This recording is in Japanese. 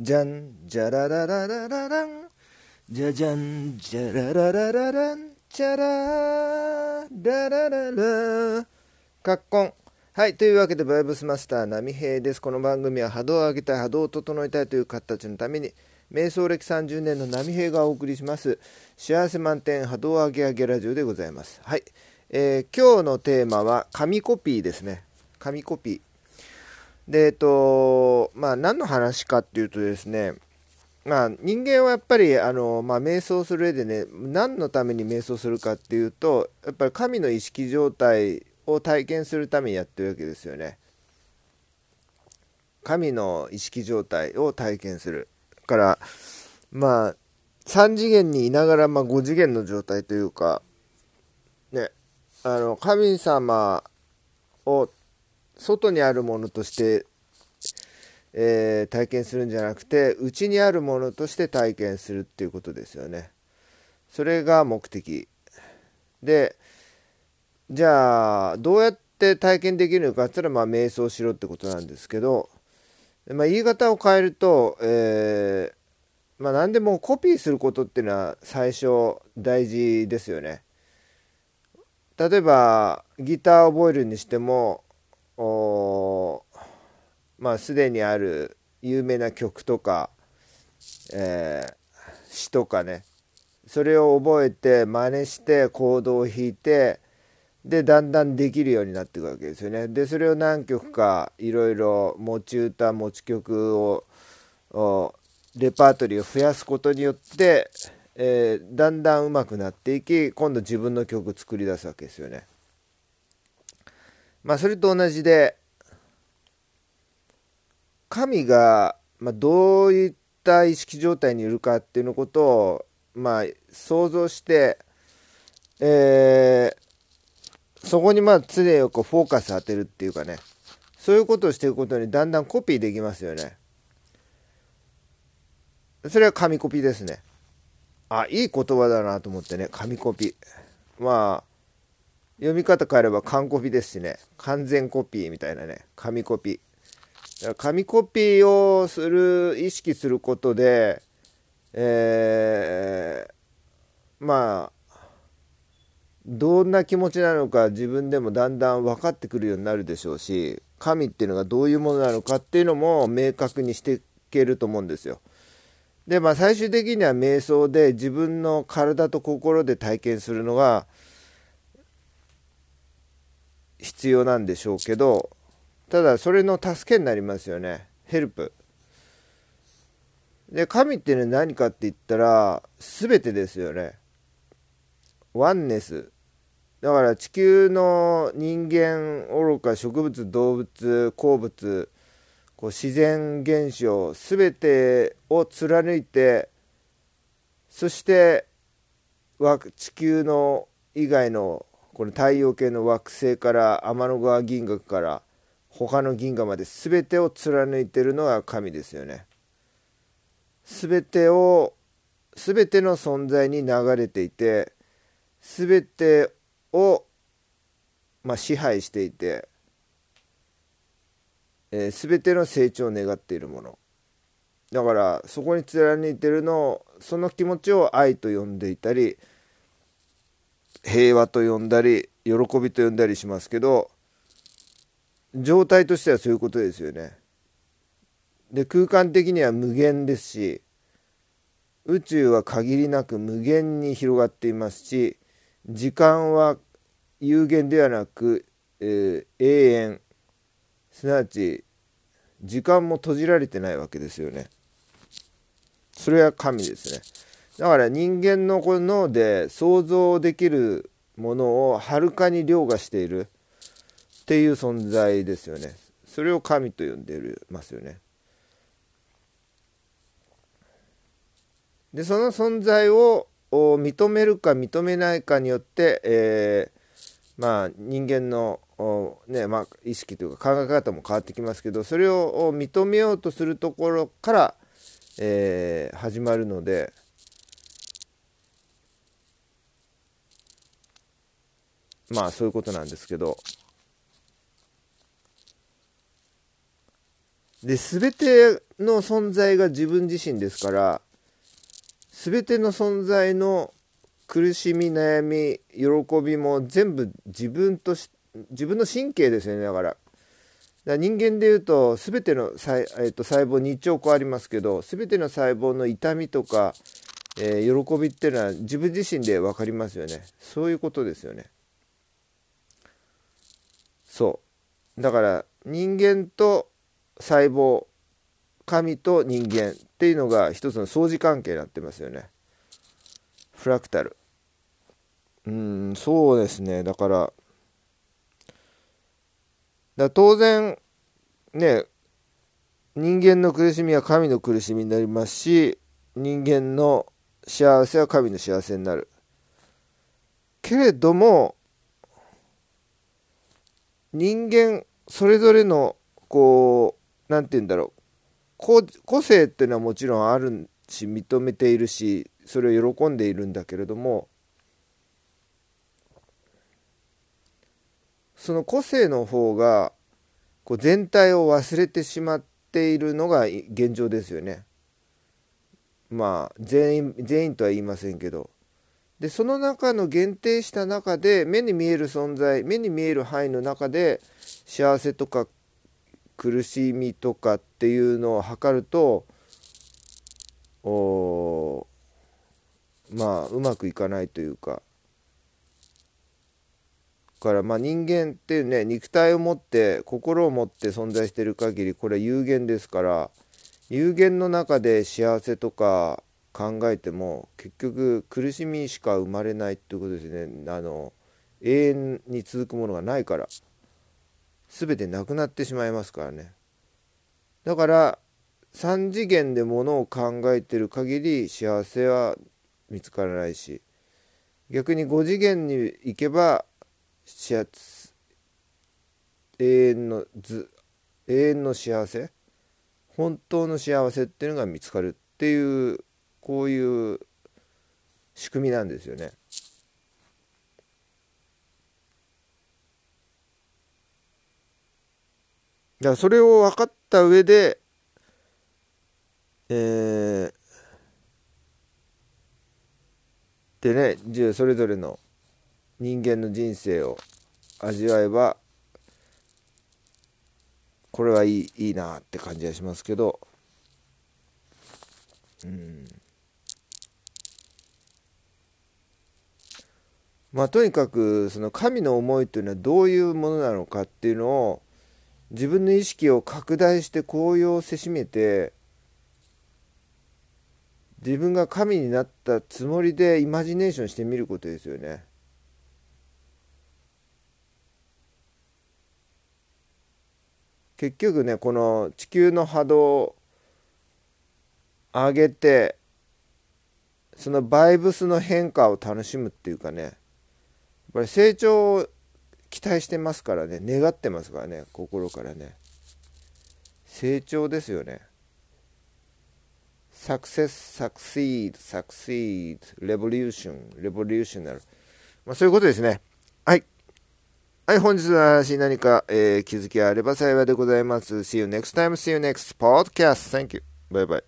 じゃんじゃららららららんじゃじゃんじゃらららららんじゃらららららかっこんはいというわけでバイブスマスター波平です。この番組は波動を上げたい波動を整えたいという方たちのために瞑想歴30年の波平がお送りします。幸せ満点波動上げ上げラジオでございます。はい、えー、今日のテーマは紙コピーですね。紙コピー。でえっとまあ何の話かっていうとですねまあ、人間はやっぱりあの、まあ、瞑想する上でね何のために瞑想するかっていうとやっぱり神の意識状態を体験するためにやってるわけですよね。神の意識状態を体験する。だからまあ3次元にいながら、まあ、5次元の状態というかねあの神様を外にあるものとしてえー、体験するんじゃなくて内にあるものとして体験するっていうことですよね。それが目的でじゃあどうやって体験できるのかって言ったらまあ瞑想しろってことなんですけど、まあ、言い方を変えると、えー、まあ、何でもコピーすることっていうのは最初大事ですよね。例えばギターを覚えるにしてもまあすでにある有名な曲とか、えー、詩とかねそれを覚えて真似してコードを弾いてでだんだんできるようになっていくわけですよね。でそれを何曲かいろいろ持ち歌持ち曲をレパートリーを増やすことによって、えー、だんだん上手くなっていき今度自分の曲作り出すわけですよね。まあそれと同じで神が、まあ、どういった意識状態にいるかっていうのことを、まあ、想像して、えー、そこにまあ常にこうフォーカス当てるっていうかねそういうことをしていくことにだんだんコピーできますよね。それは紙コピーですね。あ、いい言葉だなと思ってね、紙コピー。まあ、読み方変えれば完コピーですしね、完全コピーみたいなね、紙コピー。紙コピーをする意識することで、えー、まあどんな気持ちなのか自分でもだんだん分かってくるようになるでしょうし神っていうのがどういうものなのかっていうのも明確にしていけると思うんですよ。でまあ最終的には瞑想で自分の体と心で体験するのが必要なんでしょうけどただそれの助けになりますよね。ヘルプ。で神っていうのは何かって言ったら全てですよね。ワンネスだから地球の人間愚か植物動物鉱物こう自然現象全てを貫いてそして地球の以外のこの太陽系の惑星から天の川銀河から他の銀河まで全てを貫いてるのが神ですよね。全てを全ての存在に流れていて全てを、まあ、支配していて、えー、全ての成長を願っているものだからそこに貫いてるのをその気持ちを愛と呼んでいたり平和と呼んだり喜びと呼んだりしますけど状態としてはそういうことですよね。で空間的には無限ですし宇宙は限りなく無限に広がっていますし時間は有限ではなく、えー、永遠すなわち時間も閉じられてないわけですよね。それは神ですね。だから人間のこの脳で想像できるものをはるかに凌駕している。っていう存在ですよね。それを神と呼んでますよね。でその存在を認めるか認めないかによって、えー、まあ人間のねまあ、意識というか考え方も変わってきますけどそれを認めようとするところから、えー、始まるのでまあそういうことなんですけどで全ての存在が自分自身ですから全ての存在の苦しみ悩み喜びも全部自分とし自分の神経ですよねだから。だ人間でいうと全ての細,、えー、と細胞2兆個ありますけど全ての細胞の痛みとか、えー、喜びっていうのは自分自身で分かりますよね。そういうことですよね。そう。だから人間と細胞神と人間っていうのが一つの相似関係になってますよね。フラクタル。うんそうですね。だからだ当然ね人間の苦しみは神の苦しみになりますし人間の幸せは神の幸せになる。けれども人間それぞれのこう何て言うんだろう個性っていうのはもちろんあるし認めているしそれを喜んでいるんだけれどもその個性の方がこう全体を忘れてしまっているのが現状ですよね。まあ全員全員とは言いませんけどでその中の限定した中で目に見える存在目に見える範囲の中で幸せとか苦しみとかっていうのを測るとおまあうまくいかないというか。からまあ人間ってね肉体を持って心を持って存在してる限りこれは有限ですから有限の中で幸せとか考えても結局苦しみしか生まれないっていうことですね。あの永遠に続くものがないから。全てなくなってしまいますからねだから3次元でものを考えてる限り幸せは見つからないし逆に5次元に行けば永遠のず永遠の幸せ本当の幸せっていうのが見つかるっていうこういう仕組みなんですよね。だからそれを分かった上で、えー、でねじゃそれぞれの人間の人生を味わえばこれはいいいいなって感じがしますけど。うん。まあとにかくその神の思いというのはどういうものなのかっていうのを自分の意識を拡大して紅葉せしめて自分が神になったつもりでイマジネーションしてみることですよね。結局ねこの地球の波動を上げてそのバイブスの変化を楽しむっていうかねやっぱり成長を期待してますからね願ってますからね心からね成長ですよねサクセスサクシードサクシードレボリューションレボリューショナルまあそういうことですねはいはい、本日の話に何か、えー、気づきがあれば幸いでございます。See you next time. See you next podcast. Thank you. Bye bye.